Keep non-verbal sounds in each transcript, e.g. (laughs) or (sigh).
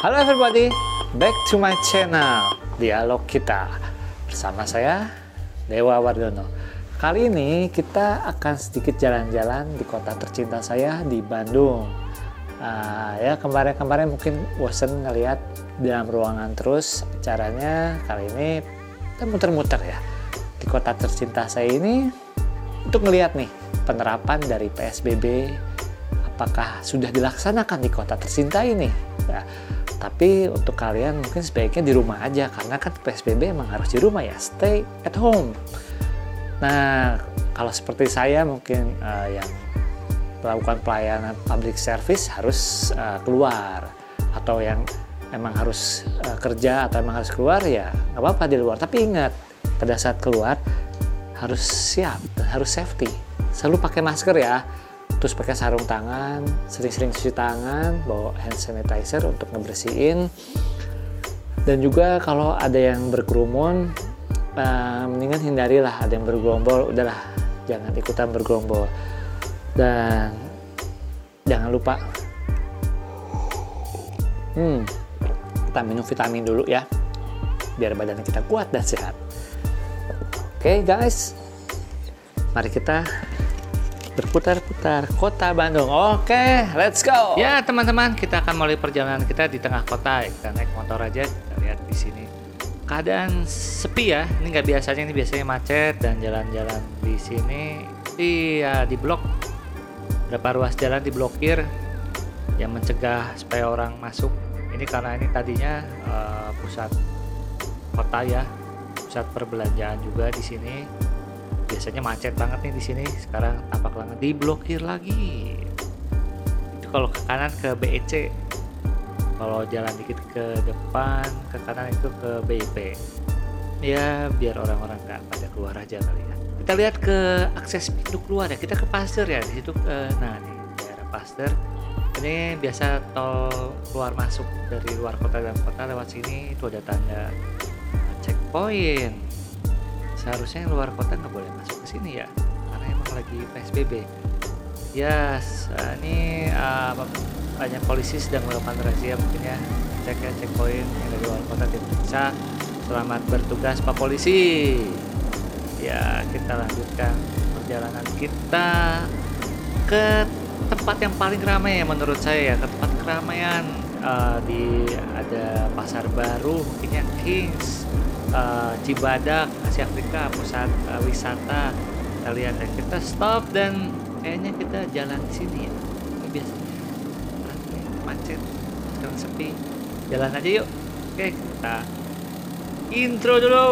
Halo everybody, back to my channel Dialog Kita. Bersama saya, Dewa Wardono. Kali ini kita akan sedikit jalan-jalan di kota tercinta saya di Bandung. Uh, Ya kemarin-kemarin mungkin bosen ngeliat dalam ruangan terus Caranya kali ini kita muter-muter ya. Di kota tercinta saya ini Untuk ngeliat nih penerapan dari PSBB apakah sudah dilaksanakan di kota tercinta ini? Ya, tapi untuk kalian mungkin sebaiknya di rumah aja karena kan PSBB emang harus di rumah ya, stay at home. Nah, kalau seperti saya mungkin uh, yang melakukan pelayanan public service harus uh, keluar atau yang emang harus uh, kerja atau emang harus keluar ya nggak apa-apa di luar. Tapi ingat pada saat keluar harus siap, harus safety. Selalu pakai masker ya terus pakai sarung tangan sering-sering cuci tangan bawa hand sanitizer untuk ngebersihin. Dan juga kalau ada yang berkerumun uh, mendingan hindarilah ada yang bergerombol udahlah jangan ikutan bergerombol. Dan jangan lupa hmm kita minum vitamin dulu ya biar badan kita kuat dan sehat. Oke okay, guys. Mari kita berputar-putar kota Bandung. Oke, let's go. Ya teman-teman, kita akan mulai perjalanan kita di tengah kota. Kita naik motor aja. Kita lihat di sini keadaan sepi ya. Ini nggak biasanya, ini biasanya macet dan jalan-jalan di sini di ya, di blok. Berapa ruas jalan diblokir yang mencegah supaya orang masuk. Ini karena ini tadinya uh, pusat kota ya, pusat perbelanjaan juga di sini biasanya macet banget nih di sini. Sekarang tampak banget. Diblokir lagi. Itu kalau ke kanan ke BEC kalau jalan dikit ke depan ke kanan itu ke BIP ya biar orang-orang nggak pada keluar aja kali ya. Kita lihat ke akses pintu keluar ya. Kita ke Pasteur ya. Di situ ke nah nih daerah Pasteur. Ini biasa tol keluar masuk dari luar kota dan kota lewat sini. Itu ada tanda checkpoint seharusnya yang luar kota nggak boleh masuk ke sini ya karena emang lagi PSBB ya yes, ini uh, banyak polisi sedang melakukan razia mungkin ya. Cek ya checkpoint yang dari luar kota diperiksa selamat bertugas Pak Polisi. Ya kita lanjutkan perjalanan kita ke tempat yang paling ramai ya menurut saya ya ke tempat keramaian. Uh, di ada pasar baru mungkin ya Kings uh, Cibadak Asia Afrika pusat uh, wisata kita lihat ya kita stop dan kayaknya kita jalan di sini ya. Ini biasanya macet sekarang sepi. Jalan aja yuk. Oke kita intro dulu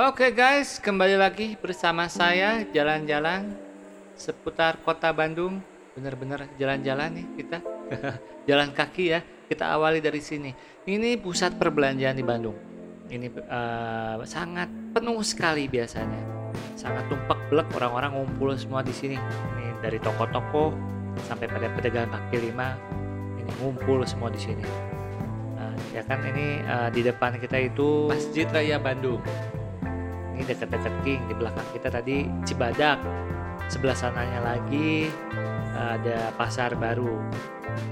Oke guys, kembali lagi bersama saya jalan-jalan seputar kota Bandung. Bener-bener jalan-jalan nih kita. (laughs) jalan kaki ya. Kita awali dari sini. Ini pusat perbelanjaan di Bandung. Ini uh, sangat penuh sekali biasanya. Sangat tumpak belek orang-orang ngumpul semua di sini. Ini dari toko-toko sampai pada pedagang kaki lima. Ini ngumpul semua di sini. Nah, ya kan ini uh, di depan kita itu Masjid Raya Bandung ini dekat-dekat King di belakang kita tadi Cibadak. Sebelah sananya lagi eh, ada pasar baru.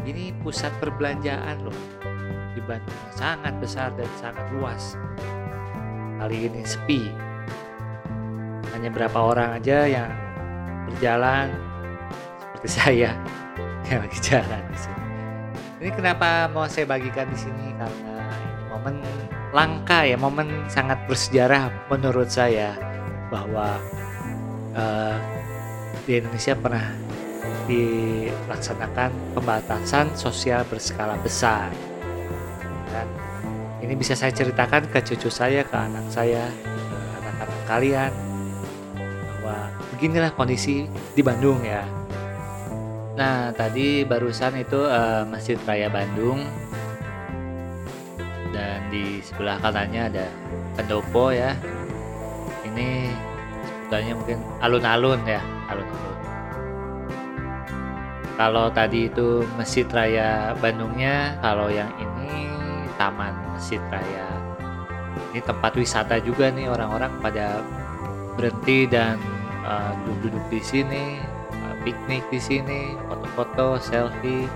Ini pusat perbelanjaan loh di Bandung. Sangat besar dan sangat luas. Kali ini sepi. Hanya berapa orang aja yang berjalan seperti (laughs) saya yang lagi jalan di sini. Ini kenapa mau saya bagikan di sini? Karena ini momen langka ya momen sangat bersejarah menurut saya bahwa uh, di Indonesia pernah dilaksanakan pembatasan sosial berskala besar. Dan ini bisa saya ceritakan ke cucu saya ke anak saya anak-anak kalian bahwa beginilah kondisi di Bandung ya. Nah tadi barusan itu uh, Masjid Raya Bandung di sebelah kanannya ada pendopo ya. Ini sebenarnya mungkin alun-alun ya alun-alun. Kalau tadi itu Masjid Raya Bandungnya kalau yang ini Taman Masjid Raya. Ini tempat wisata juga nih orang-orang pada berhenti dan uh, duduk-duduk di sini uh, piknik di sini foto-foto selfie.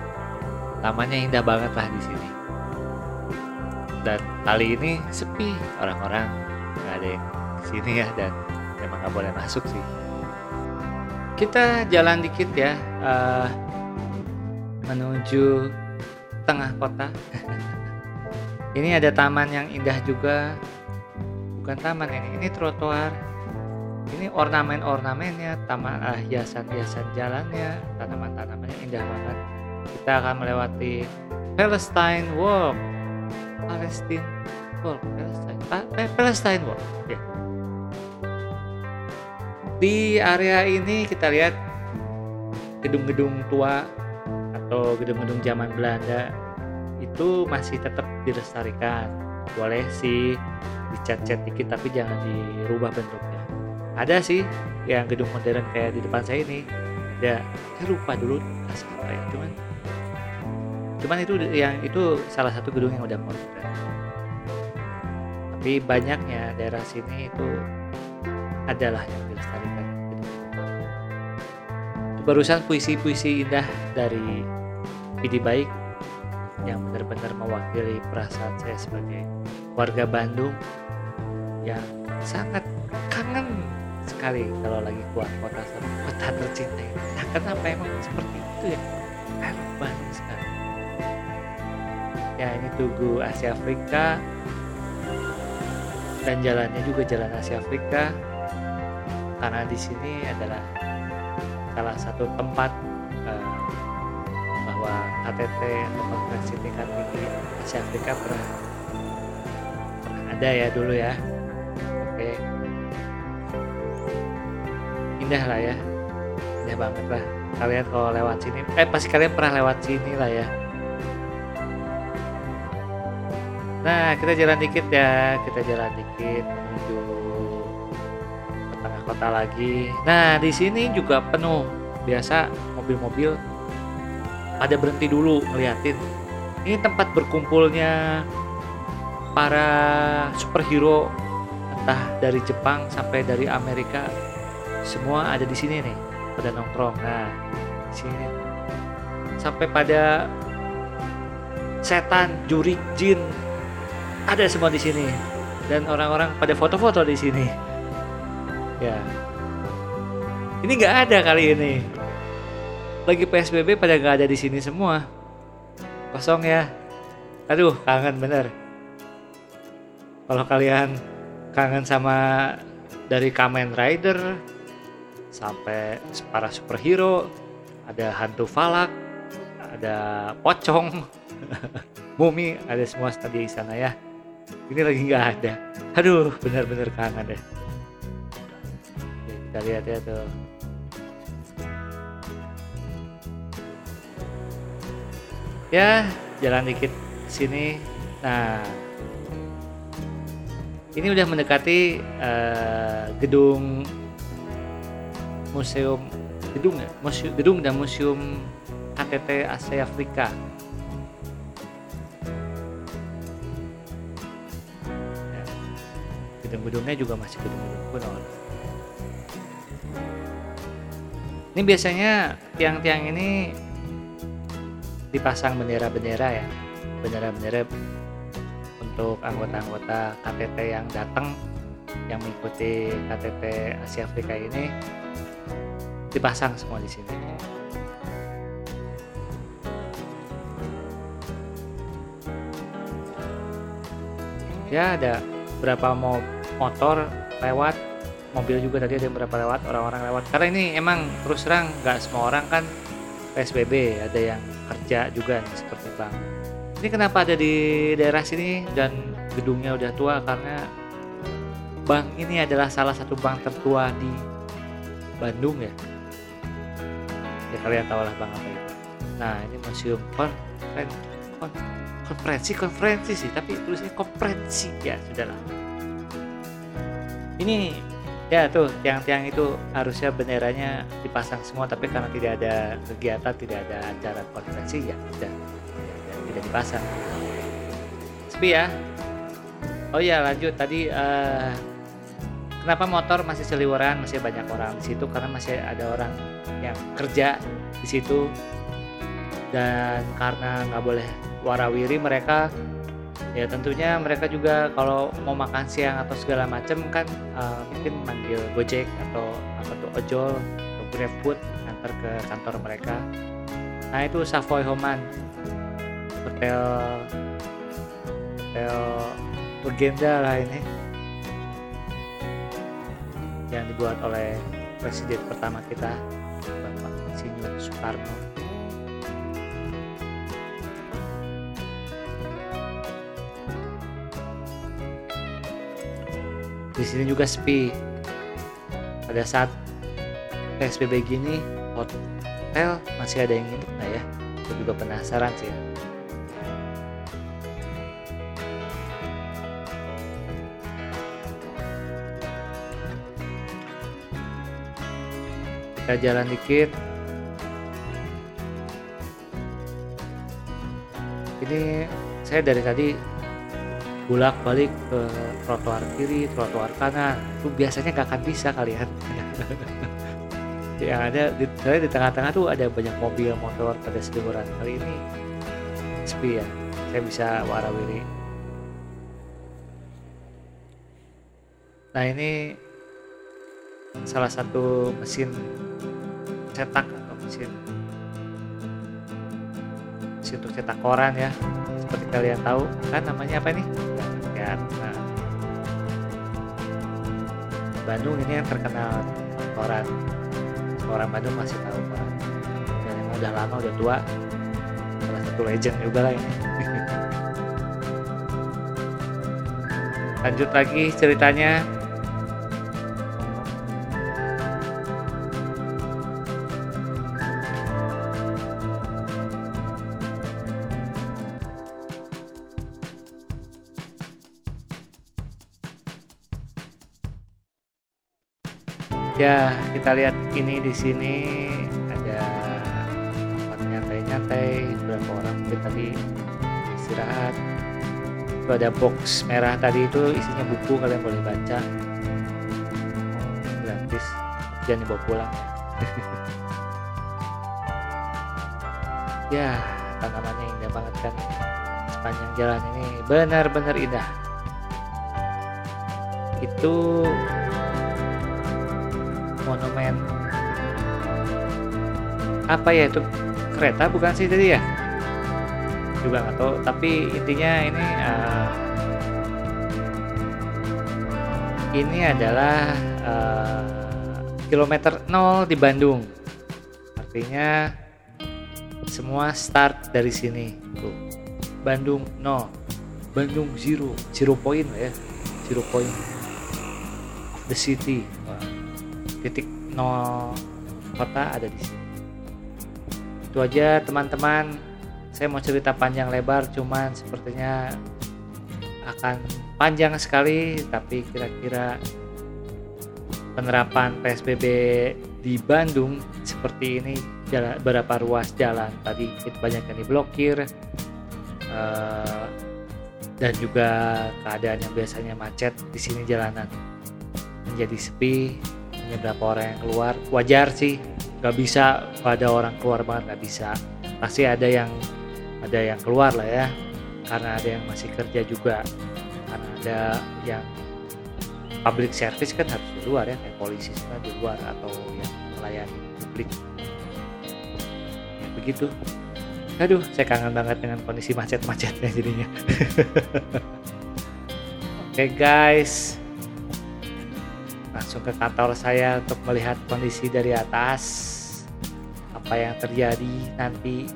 Tamannya indah banget lah di sini dan kali ini sepi orang-orang nggak ada yang sini ya dan memang nggak boleh masuk sih. Kita jalan dikit ya uh, menuju tengah kota. (laughs) Ini ada taman yang indah juga. Bukan taman ini ini trotoar. Ini ornamen-ornamennya taman uh, hiasan-hiasan jalannya tanaman-tanamannya indah banget. Kita akan melewati Palestine Walk Palestine. Walk Palestine. Pa Palestine Walk ya. di area ini kita lihat gedung-gedung tua atau gedung-gedung zaman Belanda itu masih tetap dilestarikan. Boleh sih dicat-cat dikit tapi jangan dirubah bentuknya. Ada sih yang gedung modern kayak di depan saya ini. Ya saya lupa dulu apa ya cuman cuman itu yang itu salah satu gedung yang udah modern tapi banyaknya daerah sini itu adalah yang dilestarikan barusan puisi-puisi indah dari Pidi Baik yang benar-benar mewakili perasaan saya sebagai warga Bandung yang sangat kangen sekali kalau lagi keluar kota kota tercinta ini. Nah, kenapa emang seperti itu ya? Kangen Bandung sekali ya ini Tugu Asia Afrika. Dan jalannya juga jalan Asia Afrika. Karena di sini adalah salah satu tempat uh, bahwa KTT atau konferensi tingkat tinggi Asia Afrika pernah, pernah ada ya dulu ya. Oke. Indah lah ya. Indah banget lah. Kalian kalau lewat sini eh pasti kalian pernah lewat sini lah ya Nah, kita jalan dikit ya. Kita jalan dikit menuju ke tengah kota lagi. Nah, di sini juga penuh. Biasa mobil-mobil pada berhenti dulu ngeliatin. Ini tempat berkumpulnya para superhero entah dari Jepang sampai dari Amerika semua ada di sini nih pada nongkrong. Nah, di sini sampai pada setan, jurik, jin, ada semua di sini. Dan orang-orang pada foto-foto di sini. Ya. Ini nggak ada kali ini. Lagi psbb pada nggak ada di sini semua. Kosong ya. Aduh kangen bener. Kalau kalian kangen sama dari Kamen Rider sampai para superhero ada hantu falak ada pocong (laughs) mumi ada semua tadi di sana ya ini lagi nggak ada. Aduh benar-benar kangen deh. Kita lihat ya tuh. Ya jalan dikit sini. Nah ini udah mendekati uh, gedung museum gedung ya? Museum gedung dan museum KTT Asia Afrika gedung-gedungnya juga masih gedung-gedung kuno ini biasanya tiang-tiang ini dipasang bendera-bendera ya bendera-bendera untuk anggota-anggota KTT yang datang yang mengikuti KTT Asia Afrika ini dipasang semua di sini. Ya ada berapa mau motor lewat mobil juga tadi ada yang berapa lewat orang-orang lewat. Karena ini emang terus terang nggak semua orang kan PSBB ada yang kerja juga nih, seperti bang. Ini kenapa ada di daerah sini dan gedungnya udah tua? Karena bank ini adalah salah satu bank tertua di Bandung ya? Ya kalian tahu lah bank apa itu nah ini museum kon kon konferensi konferensi sih tapi tulisnya konferensi. Ya sudahlah ini ya tuh tiang-tiang itu harusnya benderanya dipasang semua tapi karena tidak ada kegiatan tidak ada acara konferensi ya tidak tidak dipasang. Sepi ya? Oh ya lanjut. Tadi uh, kenapa motor masih seliweran? Masih banyak orang di situ karena masih ada orang yang kerja di situ. Dan karena nggak boleh warawiri mereka ya tentunya mereka juga kalau mau makan siang atau segala macam kan uh, mungkin manggil gojek atau apa tuh ojol atau grabfood antar ke kantor mereka. Nah itu Savoy Homan. Hotel hotel legenda lah ini. Yang dibuat oleh presiden pertama kita Bapak Insinyur Soekarno di sini juga sepi. Pada saat PSBB gini hotel masih ada yang nginep nah ya? Aku juga penasaran sih ya. Kita jalan dikit. Ini saya dari tadi bolak balik ke trotoar kiri trotoar kanan. Itu biasanya gak akan bisa kalian. (laughs) Yang ada di, di tengah-tengah tuh ada banyak mobil motor pada seliburan kali ini sepi ya. Saya bisa warawiri. Nah ini salah satu mesin cetak atau mesin mesin untuk cetak koran ya. Seperti kalian tahu kan namanya apa nih ya nah, Bandung ini yang terkenal koran orang Bandung masih tahu koran dan yang udah lama udah tua. Salah satu legend juga lah ini. (laughs) Lanjut lagi ceritanya ya kita lihat ini di sini ada tempat nyantai-nyantai beberapa orang mungkin tadi istirahat. Itu ada box merah tadi itu isinya buku kalian boleh baca. Gratis jangan dibawa pulang. (laughs) Ya tanamannya indah banget kan. Sepanjang jalan ini benar-benar indah. Itu monumen. Apa ya itu? Kereta bukan sih tadi ya? Juga tahu tapi intinya ini uh, ini adalah uh, kilometer 0 di Bandung. Artinya semua start dari sini tuh Bandung 0 Bandung zero. Zero point ya. Zero point. The city titik nol kota ada di sini. Itu aja teman-teman. Saya mau cerita panjang lebar cuman sepertinya akan panjang sekali tapi kira-kira penerapan PSBB di Bandung seperti ini jalan, berapa ruas jalan. Tadi banyak yang diblokir uh, dan juga keadaan yang biasanya macet di sini jalanan menjadi sepi hanya berapa orang yang keluar wajar sih. Nggak bisa pada orang keluar banget nggak bisa. Pasti ada yang ada yang keluar lah ya. Karena ada yang masih kerja juga. Karena ada yang public service kan harus di luar ya kayak polisi kan di luar atau yang melayani publik. Ya, begitu. Aduh saya kangen banget dengan kondisi macet-macetnya jadinya. (laughs) Oke okay, guys langsung ke kantor saya untuk melihat kondisi dari atas apa yang terjadi nanti.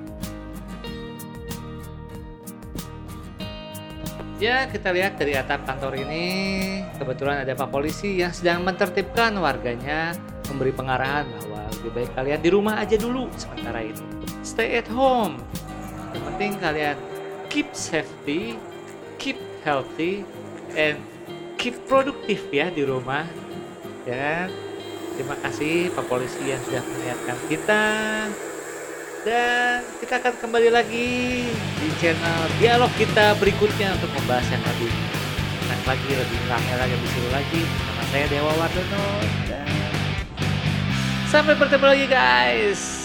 Ya kita lihat dari atap kantor ini kebetulan ada pak polisi yang sedang menertibkan warganya memberi pengarahan bahwa lebih baik kalian di rumah aja dulu sementara ini. Stay at home. Yang penting kalian keep safety, keep healthy, and keep produktif ya di rumah. Ya? Terima kasih Pak Polisi yang sudah mengingatkan kita. Dan kita akan kembali lagi di channel dialog kita berikutnya untuk membahas yang lebih enak lagi, lebih rame lagi, lebih seru lagi. Nama saya Dewa Wardono. Dan sampai bertemu lagi guys.